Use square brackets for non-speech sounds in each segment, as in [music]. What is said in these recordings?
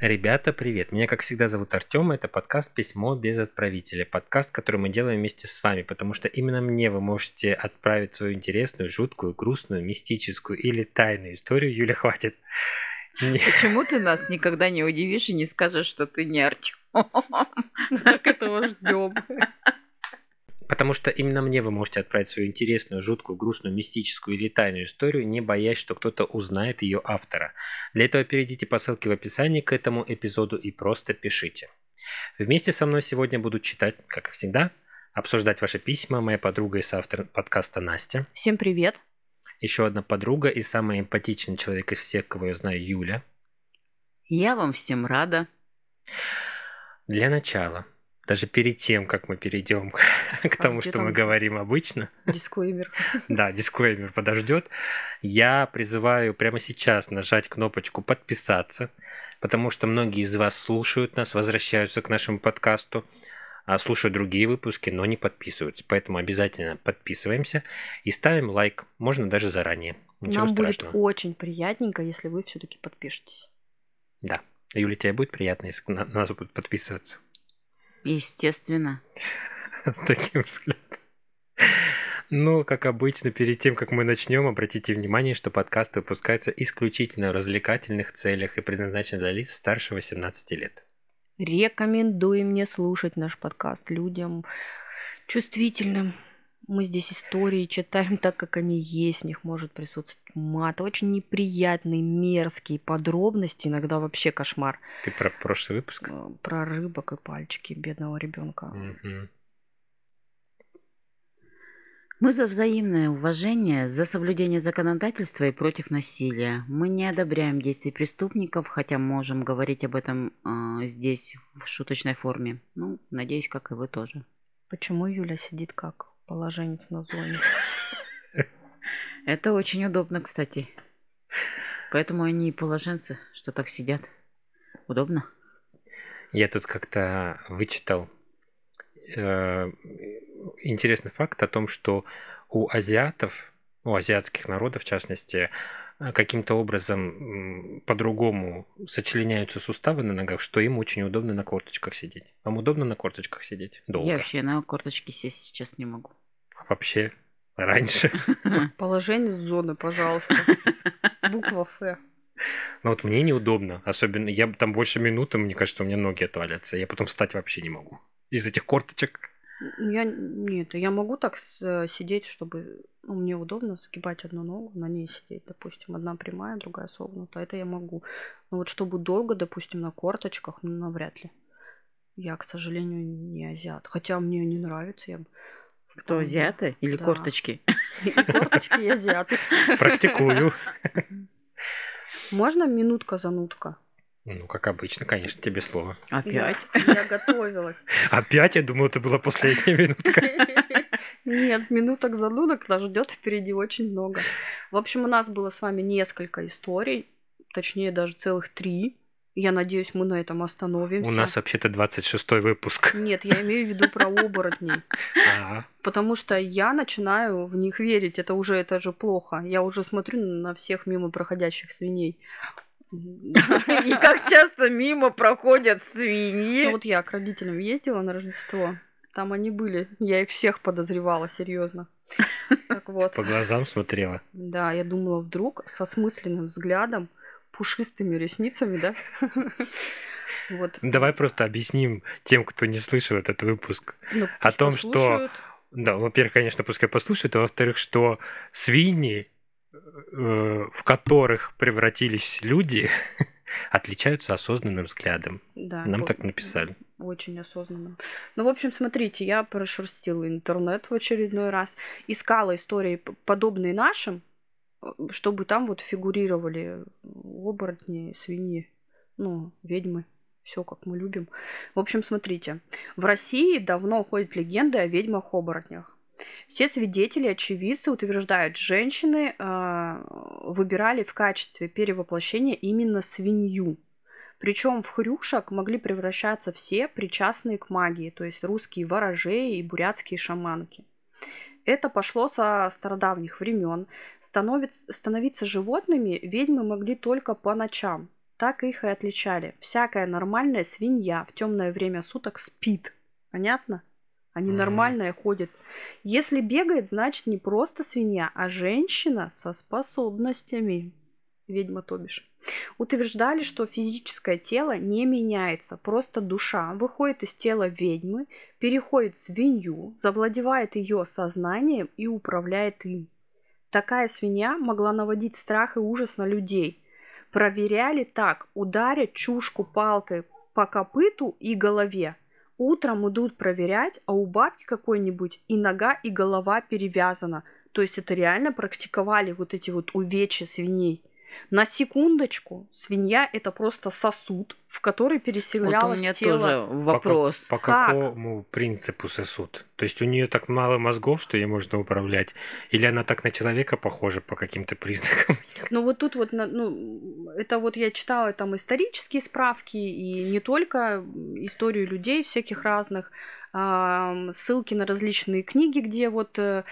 Ребята, привет! Меня, как всегда, зовут Артем. Это подкаст «Письмо без отправителя». Подкаст, который мы делаем вместе с вами, потому что именно мне вы можете отправить свою интересную, жуткую, грустную, мистическую или тайную историю. Юля, хватит. Почему ты нас никогда не удивишь и не скажешь, что ты не Артем? [laughs] Так этого ждем. Потому что именно мне вы можете отправить свою интересную, жуткую, грустную, мистическую или тайную историю, не боясь, что кто-то узнает ее автора. Для этого перейдите по ссылке в описании к этому эпизоду и просто пишите. Вместе со мной сегодня будут читать, как и всегда, обсуждать ваши письма моя подруга и соавтор подкаста Настя. Всем привет. Еще одна подруга и самый эмпатичный человек из всех, кого я знаю, Юля. Я вам всем рада. Для начала даже перед тем, как мы перейдем к [laughs] тому, а что там... мы говорим обычно. Дисклеймер. [laughs] Да, дисклеймер подождет. Я призываю прямо сейчас нажать кнопочку подписаться, потому что многие из вас слушают нас, возвращаются к нашему подкасту, а слушают другие выпуски, но не подписываются. Поэтому обязательно подписываемся и ставим лайк. Можно даже заранее. Ничего Нам страшного. будет очень приятненько, если вы все-таки подпишетесь. Да. Юля, тебе будет приятно, если на нас будут подписываться? Естественно. С [laughs] таким взглядом. Ну, как обычно, перед тем, как мы начнем, обратите внимание, что подкаст выпускается исключительно в развлекательных целях и предназначен для лиц старше 18 лет. Рекомендуем не слушать наш подкаст людям чувствительным, мы здесь истории читаем так, как они есть, в них может присутствовать мат. Очень неприятные, мерзкие подробности, иногда вообще кошмар. Ты про прошлый выпуск? Э, про рыбок и пальчики бедного ребенка. Угу. Мы за взаимное уважение, за соблюдение законодательства и против насилия. Мы не одобряем действий преступников, хотя можем говорить об этом э, здесь в шуточной форме. Ну, надеюсь, как и вы тоже. Почему Юля сидит как? Положенец на зоне. Это очень удобно, кстати. Поэтому они и положенцы, что так сидят. Удобно. Я тут как-то вычитал э, интересный факт о том, что у азиатов, у азиатских народов в частности, каким-то образом по-другому сочленяются суставы на ногах, что им очень удобно на корточках сидеть. Вам удобно на корточках сидеть? Долго. Я вообще на корточке сесть сейчас не могу вообще раньше. [laughs] Положение зоны, пожалуйста. [laughs] Буква Ф. Ну вот мне неудобно, особенно я там больше минуты, мне кажется, у меня ноги отвалятся, я потом встать вообще не могу из этих корточек. Я нет, я могу так сидеть, чтобы ну, мне удобно сгибать одну ногу, на ней сидеть, допустим, одна прямая, другая согнута, это я могу. Но вот чтобы долго, допустим, на корточках, ну навряд ли. Я, к сожалению, не азиат, хотя мне не нравится, я бы кто, азиаты или да. корточки? И корточки, и азиаты. Практикую. Можно минутка-занутка? Ну, как обычно, конечно, тебе слово. Опять? Я, я готовилась. Опять? Я думала, это была последняя минутка. Нет, минуток занудок нас ждет впереди очень много. В общем, у нас было с вами несколько историй, точнее даже целых три. Я надеюсь, мы на этом остановимся. У нас вообще-то 26-й выпуск. Нет, я имею в виду про оборотней. Потому что я начинаю в них верить. Это уже, это же плохо. Я уже смотрю на всех мимо проходящих свиней. И как часто мимо проходят свиньи. Ну вот я к родителям ездила на Рождество. Там они были. Я их всех подозревала, серьезно. Так вот. По глазам смотрела. Да, я думала, вдруг со смысленным взглядом пушистыми ресницами, да? [laughs] Вот. Давай просто объясним тем, кто не слышал этот выпуск, ну, о том, послушают. что, да, во-первых, конечно, пускай послушают, а во-вторых, что свиньи, э, в которых превратились люди, [laughs] отличаются осознанным взглядом. Да, Нам вот, так написали. Очень осознанным. Ну, в общем, смотрите, я прошерстила интернет в очередной раз, искала истории подобные нашим, чтобы там вот фигурировали оборотни, свиньи, ну, ведьмы, все как мы любим. В общем, смотрите, в России давно ходят легенды о ведьмах-оборотнях. Все свидетели, очевидцы утверждают, женщины э, выбирали в качестве перевоплощения именно свинью. Причем в хрюшек могли превращаться все причастные к магии, то есть русские ворожеи и бурятские шаманки. Это пошло со стародавних времен. Становиться, становиться животными ведьмы могли только по ночам. так их и отличали. Всякая нормальная свинья в темное время суток спит. Понятно? Они Мгм. нормальные ходят. Если бегает, значит не просто свинья, а женщина со способностями. Ведьма, то бишь. Утверждали, что физическое тело не меняется, просто душа выходит из тела ведьмы, переходит в свинью, завладевает ее сознанием и управляет им. Такая свинья могла наводить страх и ужас на людей. Проверяли так, ударят чушку палкой по копыту и голове. Утром идут проверять, а у бабки какой-нибудь и нога, и голова перевязана. То есть это реально практиковали вот эти вот увечья свиней. На секундочку, свинья это просто сосуд, в который Вот у переселялось меня тело. тоже вопрос. По Как? какому принципу сосуд? То есть у нее так мало мозгов, что ей можно управлять? Или она так на человека похожа по каким-то признакам? Ну вот тут вот, ну, это вот я читала там исторические справки и не только историю людей всяких разных, ссылки на различные книги, где вот э,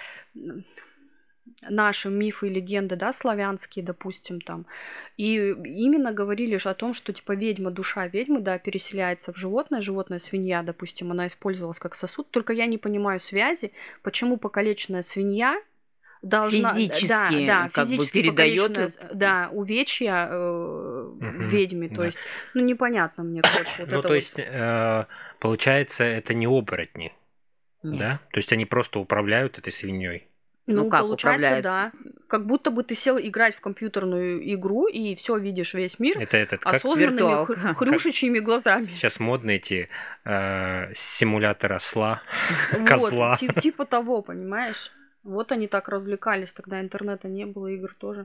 наши мифы и легенды, да, славянские, допустим, там. И именно говорили же о том, что типа ведьма, душа ведьмы, да, переселяется в животное, животное свинья, допустим, она использовалась как сосуд. Только я не понимаю связи, почему покалеченная свинья должна Физически, да, да, как бы физически передаёт- покалеченная, да, увечья э, Мгм, ведьме. То да. есть, ну непонятно мне, короче, вот ну, это то вот. есть, э, получается, это не оборотни, Нет. да? То есть они просто управляют этой свиньей. Ну, Ну, как получается, управляет? да. Как будто бы ты сел играть в компьютерную игру и все видишь весь мир Это этот, как осознанными виртуалка. хр- хрюшечьими глазами. сейчас модно эти э, симулятор осла, Вот, козла. ти- типа того, понимаешь? Вот они так развлекались, тогда интернета не было, игр тоже.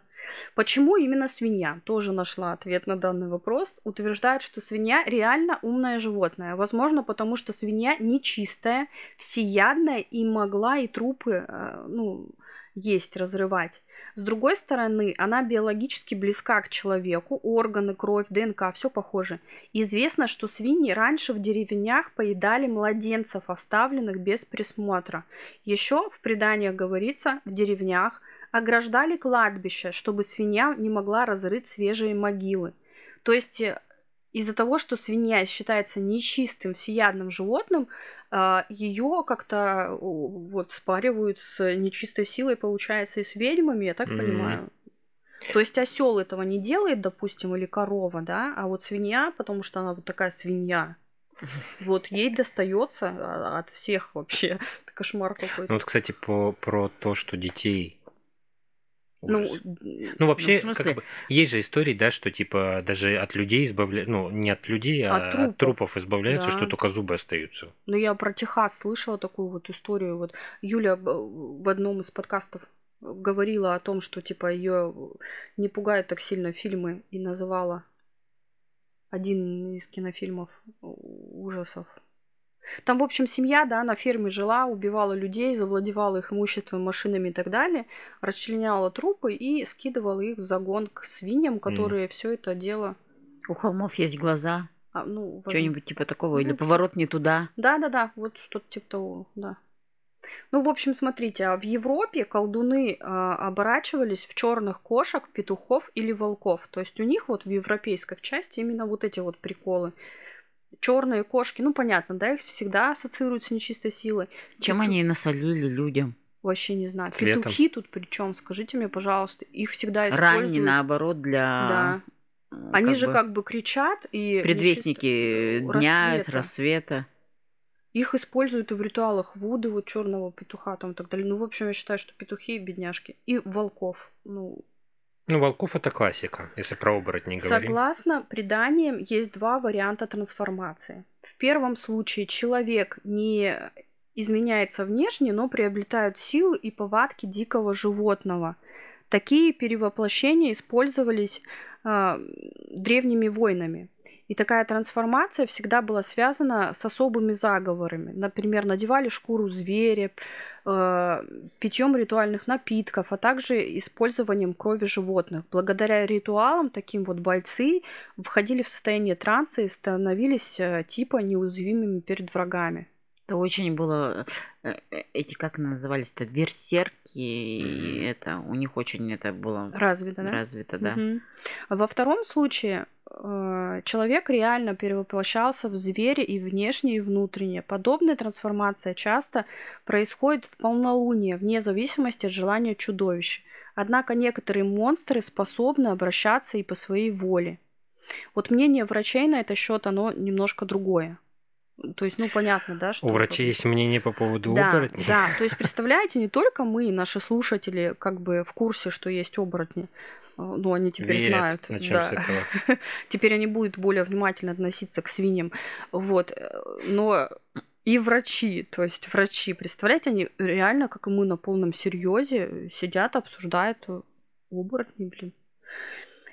Почему именно свинья? Тоже нашла ответ на данный вопрос. Утверждает, что свинья реально умное животное. Возможно, потому что свинья нечистая, всеядная и могла и трупы, э, ну, есть, разрывать. С другой стороны, она биологически близка к человеку, органы, кровь, ДНК, все похоже. Известно, что свиньи раньше в деревнях поедали младенцев, оставленных без присмотра. Еще в преданиях говорится, в деревнях ограждали кладбище, чтобы свинья не могла разрыть свежие могилы. То есть э, из-за того, что свинья считается нечистым, всеядным животным, ее как-то вот спаривают с нечистой силой, получается, и с ведьмами, я так Мгм. понимаю. То есть осел этого не делает, допустим, или корова, да, а вот свинья, потому что она вот такая свинья, вот ей достается а, от всех вообще. Это кошмар Ну какой-то. вот, кстати, по, про то, что детей... Ну, Ужас. Ну, вообще, Ну, как бы, есть же истории, да, что типа даже от людей избавляют, ну, не от людей, а От от трупов. трупов, избавляются, Да. что только зубы остаются. Ну, я про Техас слышала такую вот историю. Вот Юля б- в одном из подкастов говорила о том, что типа ее не пугают так сильно фильмы и называла один из кинофильмов ужасов. Там, в общем, семья, да, на ферме жила, убивала людей, завладевала их имуществом, машинами и так далее, расчленяла трупы и скидывала их в загон к свиньям, которые все это дело... У холмов есть глаза. а, ну, возможно, Что-нибудь типа такого. Или Ну, поворот не туда. Да-да-да, вот что-то типа того, да. Ну, в общем, смотрите, а в Европе колдуны а, оборачивались в черных кошек, петухов или волков. То есть у них вот в европейской части именно вот эти вот приколы. Черные кошки, ну понятно, да, их всегда ассоциируют с нечистой силой. Чем Петух- они и насолили людям? Вообще не знаю. Цветом. Петухи тут причем, скажите мне, пожалуйста, их всегда Ранние, используют. наоборот, для... Да. э, Они как же бы как бы кричат и предвестники нечисто- дня, рассвета. рассвета. Их используют и в ритуалах Вуды, вот черного петуха там и так далее. Ну, в общем, я считаю, что петухи бедняжки. И волков. Ну, Ну, волков это классика, если про оборотней говорим. согласно преданиям, есть два варианта трансформации. В первом случае человек не изменяется внешне, но приобретает силы и повадки дикого животного. Такие перевоплощения использовались а, древними воинами. И такая трансформация всегда была связана с особыми заговорами. Например, надевали шкуру зверя, э, питьем ритуальных напитков, а также использованием крови животных. Благодаря ритуалам таким вот бойцы входили в состояние транса и становились э, типа неуязвимыми перед врагами. Это очень было... Э, э, эти, как назывались-то, берсерки, mm-hmm. это у них очень это было... Развито, да? Развито, да. Mm-hmm. Во втором случае э, человек реально перевоплощался в зверя и внешне, и внутренне. Подобная трансформация часто происходит в полнолуние, вне зависимости от желания чудовища. Однако некоторые монстры способны обращаться и по своей воле. Вот мнение врачей на этот счет, оно немножко другое. То есть, ну, понятно, да, что... У врачей есть мнение по поводу да, оборотней? Да, то есть, представляете, не только мы, наши слушатели, как бы в курсе, что есть оборотни, а, ну, они теперь Верят, знают. Начнем да. с этого. [laughs] теперь они будут более внимательно относиться к свиньям. Вот. Но и врачи, то есть врачи, представляете, они реально, как и мы, на полном серьезе сидят, обсуждают оборотни, блин.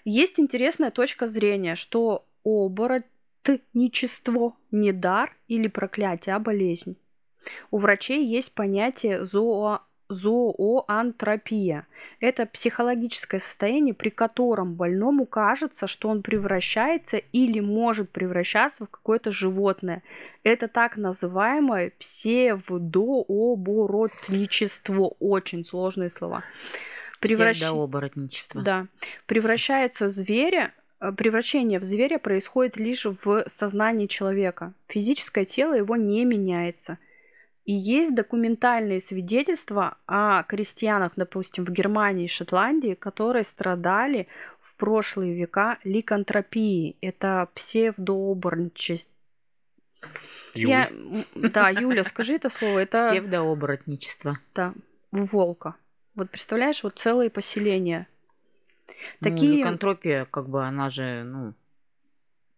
Есть интересная точка зрения, что оборотничество не дар или проклятие, а болезнь. У врачей есть понятие зоо зооантропия. Это психологическое состояние, при котором больному кажется, что он превращается или может превращаться в какое-то животное. Это так называемое псевдооборотничество. Очень сложные слова. Превращ... Псевдооборотничество. Да. Превращается в зверя, Превращение в зверя происходит лишь в сознании человека. Физическое тело его не меняется – и есть документальные свидетельства о крестьянах, допустим, в Германии и Шотландии, которые страдали в прошлые века ликантропией. Это псевдооборничество. Я... Да, Юля, скажи это слово. Это... Псевдооборотничество. Да, волка. Вот представляешь, вот целые поселения. Ну, Такие... Ликантропия, как бы, она же, ну,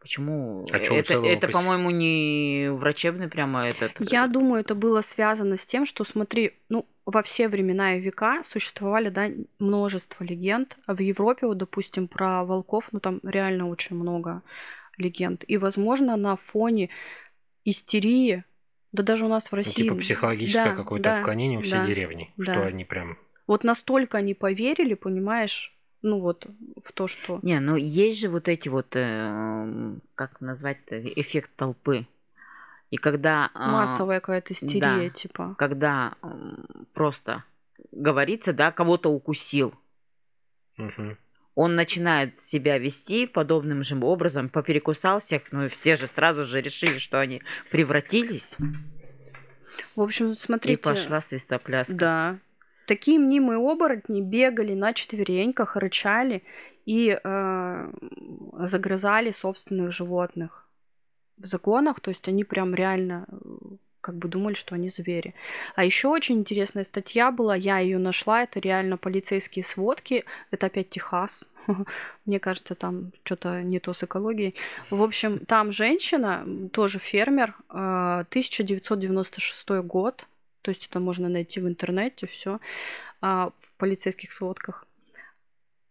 Почему? А это, это по-моему, не врачебный прямо этот. Я думаю, это было связано с тем, что, смотри, ну, во все времена и века существовали, да, множество легенд. А в Европе, вот, допустим, про волков, ну, там реально очень много легенд. И, возможно, на фоне истерии, да даже у нас в России... Ну, типа психологическое да, какое-то да, отклонение у всей да, деревни, да. что они прям... Вот настолько они поверили, понимаешь, ну вот в то, что... Не, ну есть же вот эти вот, э, как назвать-то, эффект толпы. И когда... Э, Массовая какая-то истерия, да, типа. Когда э, просто говорится, да, кого-то укусил. Угу. Он начинает себя вести подобным же образом, поперекусал всех, ну и все же сразу же решили, что они превратились. В общем, смотрите... И пошла свистопляска. Да, Такие мнимые оборотни бегали на четвереньках, рычали и э, загрызали собственных животных в законах, то есть они прям реально э, как бы думали, что они звери. А еще очень интересная статья была, я ее нашла, это реально полицейские сводки, это опять Техас, [laughs] мне кажется, там что-то не то с экологией. В общем, там женщина, тоже фермер, 1996 э, год, то есть это можно найти в интернете, все а, в полицейских сводках.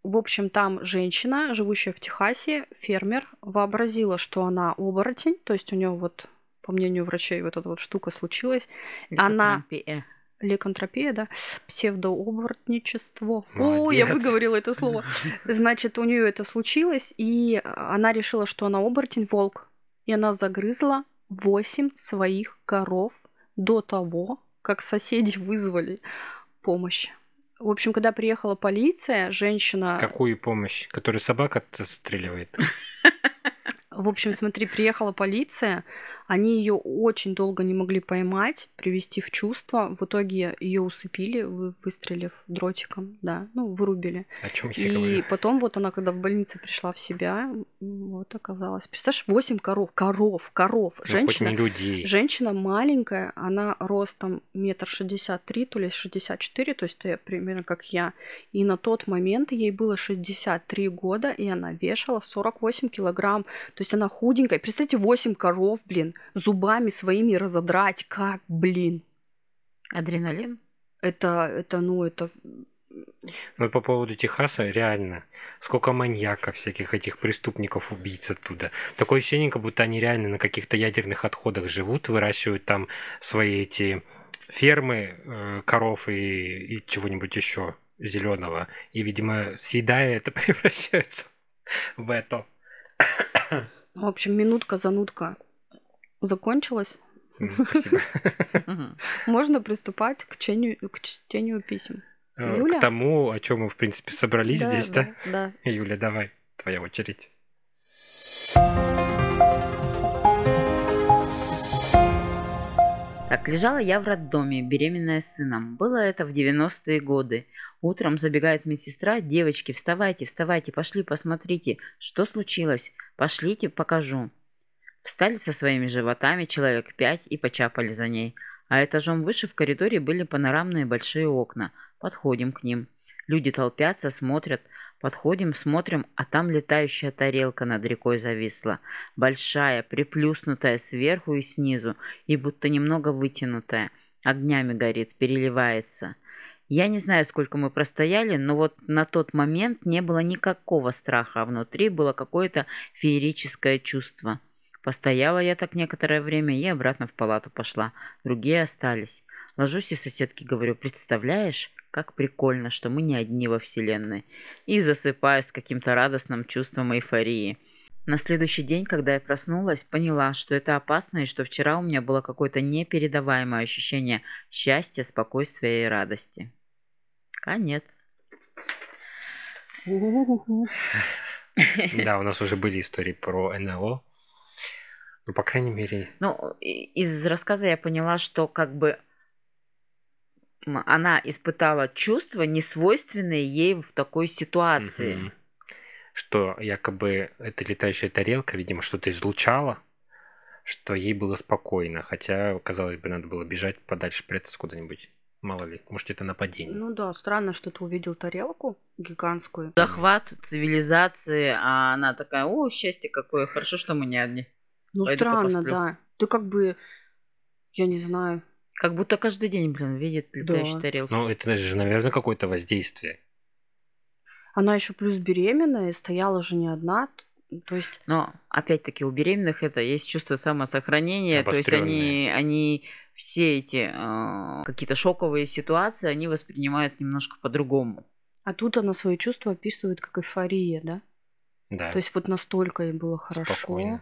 В общем, там женщина, живущая в Техасе, фермер, вообразила, что она оборотень, то есть у нее вот, по мнению врачей, вот эта вот штука случилась. Она... Лекантропия, да, псевдооборотничество. О, я выговорила это слово. [laughs] Значит, у нее это случилось, и она решила, что она оборотень, волк. И она загрызла восемь своих коров до того, как соседи вызвали помощь. В общем, когда приехала полиция, женщина... Какую помощь? Которую собака отстреливает? В общем, смотри, приехала полиция, они ее очень долго не могли поймать, привести в чувство. В итоге ее усыпили, выстрелив дротиком, да, ну, вырубили. О чем я И говорю? потом вот она, когда в больнице пришла в себя, вот оказалось. Представляешь, 8 коров, коров, коров. Ну, женщина, хоть не людей. женщина маленькая, она ростом метр шестьдесят три, то ли шестьдесят четыре, то есть это примерно как я. И на тот момент ей было 63 года, и она вешала 48 килограмм. То есть она худенькая. Представьте, 8 коров, блин зубами своими разодрать, как, блин. Адреналин? Это, это, ну, это... Ну и по поводу Техаса, реально, сколько маньяков, всяких этих преступников, убийц оттуда. Такое ощущение, как будто они реально на каких-то ядерных отходах живут, выращивают там свои эти фермы э, коров и, и чего-нибудь еще зеленого. И, видимо, съедая это, [laughs] превращаются в это. В общем, минутка-занутка закончилась. Мгм. Можно приступать к чтению, писем. Э, Юля? К тому, о чем мы, в принципе, собрались Да, здесь, да? Да. Юля, давай, твоя очередь. Так, лежала я в роддоме, беременная сыном. Было это в 90-е годы. Утром забегает медсестра, девочки, вставайте, вставайте, пошли, посмотрите, что случилось. Пошлите, покажу. Встали со своими животами человек пять и почапали за ней. А этажом выше в коридоре были панорамные большие окна. Подходим к ним. Люди толпятся, смотрят. Подходим, смотрим, а там летающая тарелка над рекой зависла. Большая, приплюснутая сверху и снизу, и будто немного вытянутая. Огнями горит, переливается. Я не знаю, сколько мы простояли, но вот на тот момент не было никакого страха, а внутри было какое-то феерическое чувство. Постояла я так некоторое время и обратно в палату пошла. Другие остались. Ложусь и соседке говорю, представляешь, как прикольно, что мы не одни во вселенной. И засыпаю с каким-то радостным чувством эйфории. На следующий день, когда я проснулась, поняла, что это опасно и что вчера у меня было какое-то непередаваемое ощущение счастья, спокойствия и радости. Конец. Да, у нас уже были истории про НЛО. Ну, по крайней мере, Ну, из рассказа я поняла, что как бы она испытала чувства, несвойственные ей в такой ситуации. что якобы эта летающая тарелка, видимо, что-то излучала, что ей было спокойно, хотя, казалось бы, надо было бежать подальше, прятаться куда-нибудь. Мало ли, может, это нападение. Ну да, странно, что ты увидел тарелку гигантскую. Захват цивилизации, а она такая, о, счастье какое, хорошо, что мы не одни. Ну Пойду-ка странно, посплю. да. Ты как бы, я не знаю. Как будто каждый день, блин, видит летающую Да. тарелку. Ну, это же, наверное, какое-то воздействие. Она еще плюс беременная, стояла же не одна. То есть, Но опять-таки у беременных это есть чувство самосохранения, то есть они, они все эти э, какие-то шоковые ситуации они воспринимают немножко по-другому. а тут она свои чувства описывает как эйфория, да? Да, То есть вот настолько ей было хорошо, спокойно.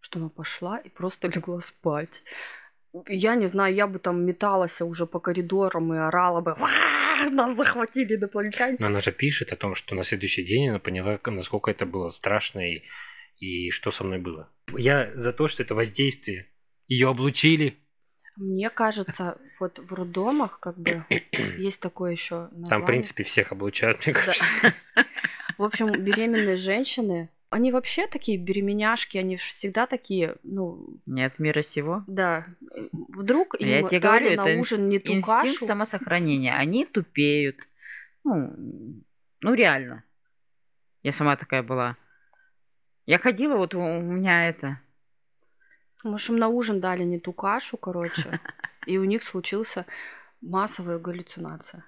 Что она пошла и просто [laughs] легла спать. Я не знаю, я бы там металась уже по коридорам и орала бы, «Ва! нас захватили инопланетяне. Но она же пишет о том, что на следующий день она поняла, насколько это было страшно и, и что со мной было. Я за то, что это воздействие. Ее облучили. Мне кажется, вот в роддомах как бы [coughs] есть такое еще Там, в принципе, всех облучают, мне Да. кажется. В общем, беременные женщины, они вообще такие беременяшки, они всегда такие, ну, Не от мира сего. да. Вдруг им Я тебе говорю, на это ужин не ту Инстинкт кашу. самосохранения. Они тупеют. Ну, ну, реально. Я сама такая была. Я ходила, вот у меня это... Может, им на ужин дали не ту кашу, короче, [laughs] и у них случился массовая галлюцинация.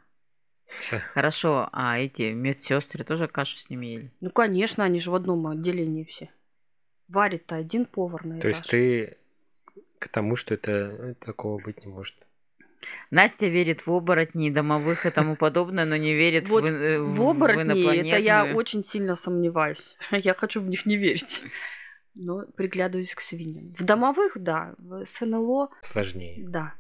Хорошо, а эти медсестры тоже кашу с ними ели? Ну, конечно, они же в одном отделении все. Варит-то один повар на То есть этаж. ты к тому, что это такого быть не может. Настя верит в оборотней, домовых и тому подобное, но не верит Вот в, э, В оборотни это я очень сильно сомневаюсь. [laughs] Я хочу в них не верить. Но приглядываюсь к свиньям. В домовых, да. В СНЛО, Сложнее. да.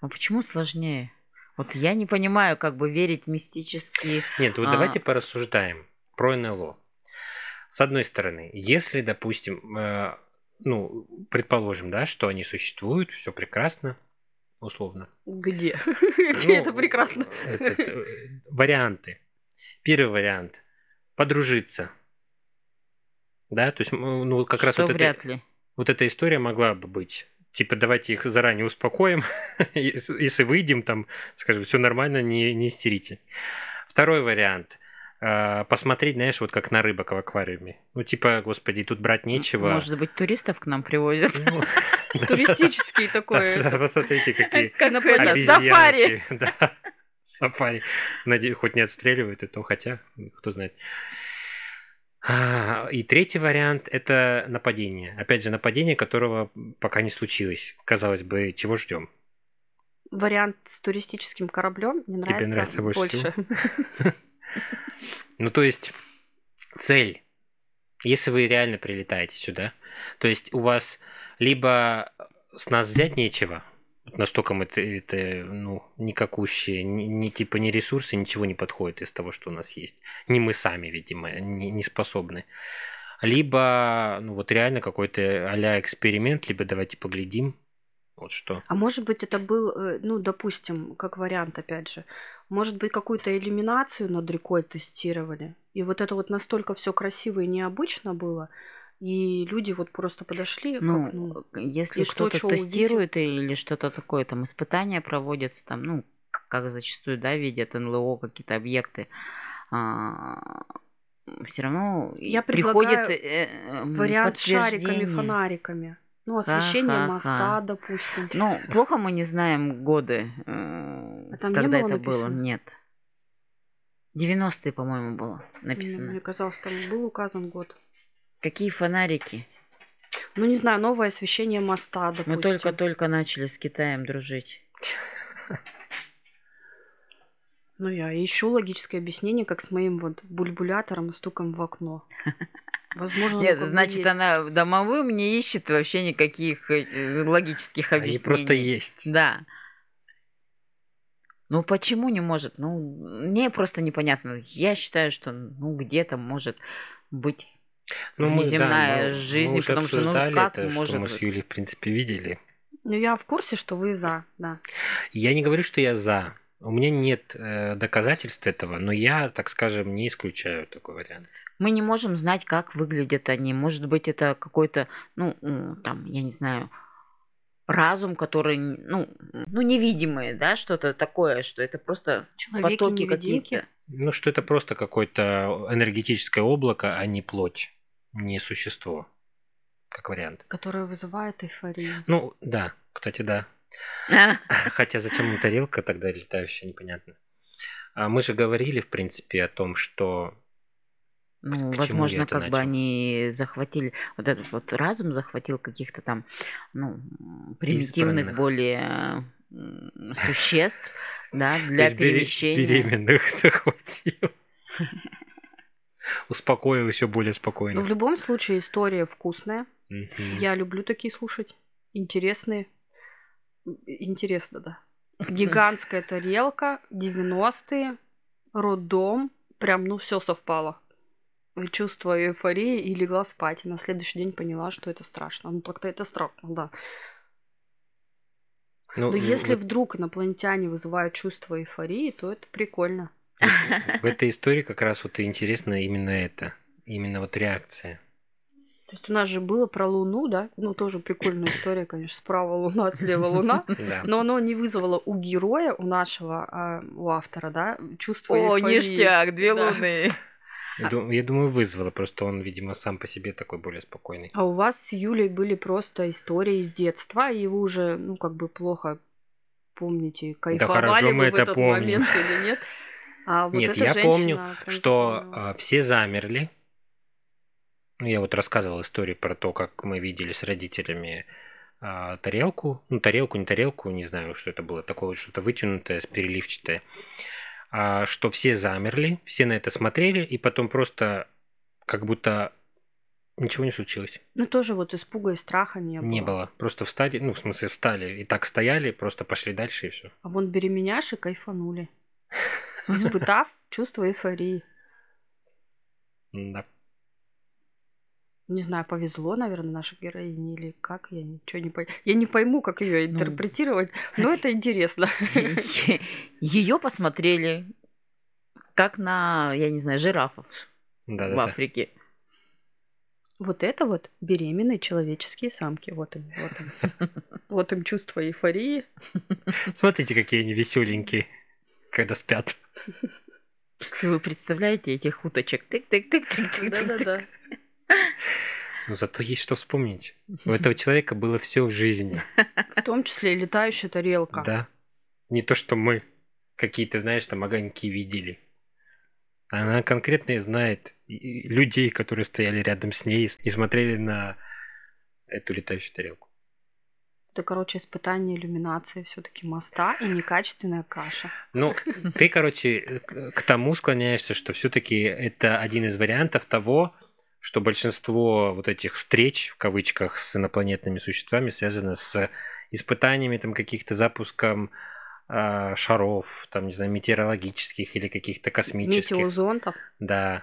А почему сложнее? Вот я не понимаю, как бы верить мистически. Нет, вот А. давайте порассуждаем про НЛО. С одной стороны, если, допустим, э, ну, предположим, да, что они существуют, все прекрасно, условно. Где? [laughs] Где это Ну, прекрасно? этот, э, варианты. Первый вариант. Подружиться. Да, то есть, ну, как раз вот, вряд это, ли. вот эта история могла бы быть. Типа, давайте их заранее успокоим. [laughs] Если выйдем, там, скажем, все нормально, не, не истерите. Второй вариант. Э, Посмотреть, знаешь, вот как на рыбок в аквариуме. Ну, типа, господи, тут брать нечего. Может быть, туристов к нам привозят? Ну, [laughs] Туристический такой. Посмотрите, какие [laughs] обезьянки. сафари. Хоть не отстреливают, это хотя, кто знает. А, И третий вариант – это нападение. Опять же, нападение, которого пока не случилось. Казалось бы, чего ждем? Вариант с туристическим кораблем мне Тебе нравится, нравится больше больше. [laughs] [laughs] Ну, то есть, цель. Если вы реально прилетаете сюда, то есть у вас либо с нас взять нечего. Настолько это, это ну, никакущие, ни, ни типа ни ресурсы, ничего не подходит из того, что у нас есть. Не мы сами, видимо, не, не способны. Либо, ну вот реально какой-то а эксперимент, либо давайте поглядим, вот что. А может быть, это был, э, ну, допустим, как вариант, опять же, может быть, какую-то элиминацию над рекой тестировали. И вот это вот настолько все красиво и необычно было, и люди вот просто подошли, ну, как, ну если кто-то что тестирует увидел. или что-то такое, там испытания проводятся, там, ну, как зачастую, да, видят НЛО какие-то объекты, а, все равно Я приходит э, э, вариант с шариками, фонариками. Ну, освещение Ха-ха-ха. моста, допустим. Ну, плохо мы не знаем годы, э, а когда это написано? было. Нет. 90-е, по-моему, было написано. Мне казалось, там был указан год. Какие фонарики? Ну, не знаю, новое освещение моста, допустим. Мы только-только начали с Китаем дружить. Ну, я ищу логическое объяснение, как с моим вот бульбулятором и стуком в окно. [laughs] Возможно, Нет, значит, есть. она домовым не ищет вообще никаких э, логических объяснений. Они просто есть. Да. Ну почему не может? Ну, мне просто непонятно. Я считаю, что ну где-то может быть ну, мы, да, жизнь, мы потому что ну как это, может что мы с Юлей, в принципе, видели. Ну, я в курсе, что вы за, да. Я не говорю, что я за. У меня нет э, доказательств этого, но я, так скажем, не исключаю такой вариант мы не можем знать, как выглядят они. Может быть, это какой-то, ну, там, я не знаю, разум, который, ну, ну невидимый, да, что-то такое, что это просто Человеки потоки какие-то. Ну, что это просто какое-то энергетическое облако, а не плоть, не существо, как вариант. Которое вызывает эйфорию. Ну, да, кстати, да. [laughs] Хотя зачем им тарелка тогда летающая, непонятно. А мы же говорили, в принципе, о том, что ну, К возможно, как начал? бы они захватили, вот этот вот разум захватил каких-то там, ну, примитивных Избранных. более существ, [laughs] да, для перемещения. Беременных захватил. [laughs] Успокоил еще более спокойно. Ну, в любом случае, история вкусная. Я люблю такие слушать. Интересные. Интересно, да. Гигантская тарелка, 90-е, роддом. Прям, ну, все совпало чувство эйфории и легла спать. И на следующий день поняла, что это страшно. Ну, так-то это страшно, да. Ну, Но если вот... вдруг инопланетяне вызывают чувство эйфории, то это прикольно. В этой истории как раз вот и интересно именно это. Именно вот реакция. То есть у нас же было про Луну, да? Ну, тоже прикольная история, конечно, справа Луна, слева Луна. [laughs] Но оно не вызвало у героя, у нашего, а, у автора, да, чувство О, ништяк, две Луны. Я думаю, вызвало, просто он, видимо, сам по себе такой более спокойный. А у вас с Юлей были просто истории из детства, и вы уже, ну, как бы плохо помните, кайфовали да вы мы в этот помним. момент или нет? [laughs] А вот нет, я помню, что а, все замерли. Ну, я вот рассказывал историю про то, как мы видели с родителями а, тарелку. Ну, тарелку, не тарелку, не знаю, что это было. Такое вот что-то вытянутое, переливчатое. А, что все замерли, все на это смотрели, и потом просто как будто ничего не случилось. Ну, тоже вот испуга и страха не было. Не было. Просто встали, ну, в смысле, встали и так стояли, просто пошли дальше и все. А вон беременяши кайфанули, [laughs] испытав чувство эйфории. Да не знаю, повезло, наверное, нашей героине или как, я ничего не пойму. Я не пойму, как ее ну, интерпретировать, но это интересно. Ее посмотрели как на, я не знаю, жирафов да, в да, Африке. Вот это вот беременные человеческие самки. Вот им, вот им. [laughs] Вот им чувство эйфории. Смотрите, какие они веселенькие, когда спят. Вы представляете этих уточек? Тык-тык-тык-тык-тык. Да-да-да. Но зато есть что вспомнить. У этого человека было все в жизни. В том числе и летающая тарелка. Да. Не то, что мы какие-то, знаешь, там огоньки видели. Она конкретно знает людей, которые стояли рядом с ней и смотрели на эту летающую тарелку. Это, короче, испытание иллюминации все-таки моста и некачественная каша. Ну, ты, короче, к тому склоняешься, что все-таки это один из вариантов того, что большинство вот этих встреч, в кавычках, с инопланетными существами связано с испытаниями там каких-то запуском э, шаров, там, не знаю, метеорологических или каких-то космических. Метеозонтов. Да.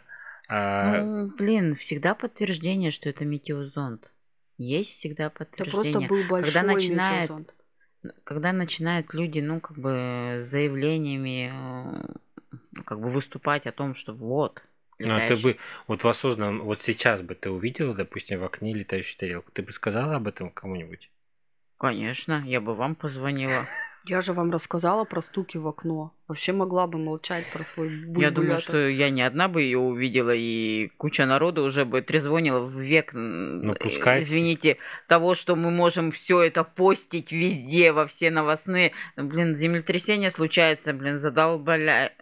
А, Ну, блин, всегда подтверждение, что это метеозонд. Есть всегда Это просто подтверждение. был большой начинает- метеозонд. Когда начинают люди, ну, как бы, с заявлениями, э, как бы выступать о том, что вот, ну, а ты летающий- бы, вот в осознанном, вот сейчас бы ты увидела, допустим, в окне летающую тарелку, ты бы сказала об этом кому-нибудь? Конечно, я бы вам позвонила. Я же вам рассказала про стуки в окно. Вообще могла бы молчать про свой Я думаю, бульбулятор. что я не одна бы ее увидела, и куча народу уже бы трезвонила в век, Ну, э, пускай. извините, того, что мы можем все это постить везде, во все новостные. Блин, землетрясение случается, блин, задолбля...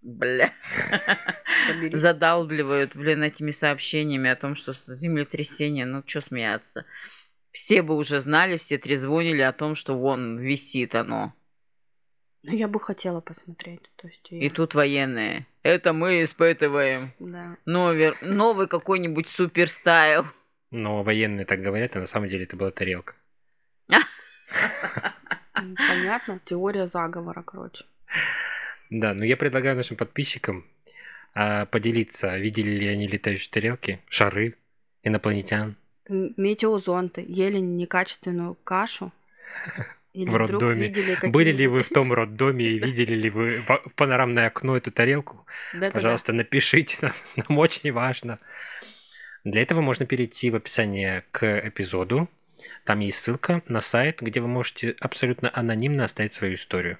Бля. [laughs] Соберись. Задалбливают, блин, этими сообщениями о том, что землетрясение, ну, что смеяться. Все бы уже знали, все трезвонили о том, что вон висит оно. Ну, Я бы хотела посмотреть. То есть И я- тут военные. Это мы испытываем. Да. Новер, новый какой-нибудь суперстайл. Но военные так говорят, а на самом деле это была тарелка. М, Понятно. Теория заговора, короче. Да, но я предлагаю нашим подписчикам а, поделиться, видели ли они летающие тарелки, шары, инопланетян. Метеозонты. Ели некачественную кашу. [laughs] Или В роддоме. [laughs] Были ли вы в том роддоме и [laughs] видели ли вы в панорамное окно эту тарелку? Да-да-да. Пожалуйста, напишите нам, нам очень важно. Для этого можно перейти в описание к эпизоду. Там есть ссылка на сайт, где вы можете абсолютно анонимно оставить свою историю.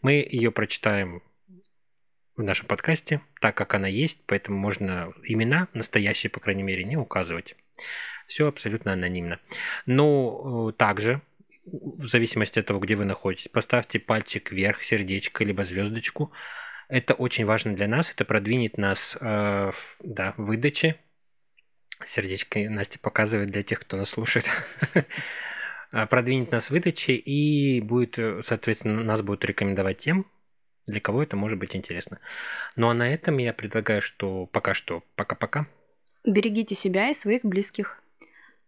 Мы ее прочитаем в нашем подкасте, так как она есть, поэтому можно имена, настоящие, по крайней мере, не указывать. Все абсолютно анонимно. Но э, также, в зависимости от того, где вы находитесь, поставьте пальчик вверх, сердечко, либо звездочку. Это очень важно для нас, это продвинет нас э, в да, выдаче. Сердечко Настя показывает для тех, кто нас слушает. А, [laughs] Продвинет нас в выдаче и будет, э, соответственно, нас будут рекомендовать тем, для кого это может быть интересно. Ну а на этом я предлагаю, что пока что пока-пока. Берегите себя и своих близких.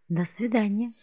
До свидания.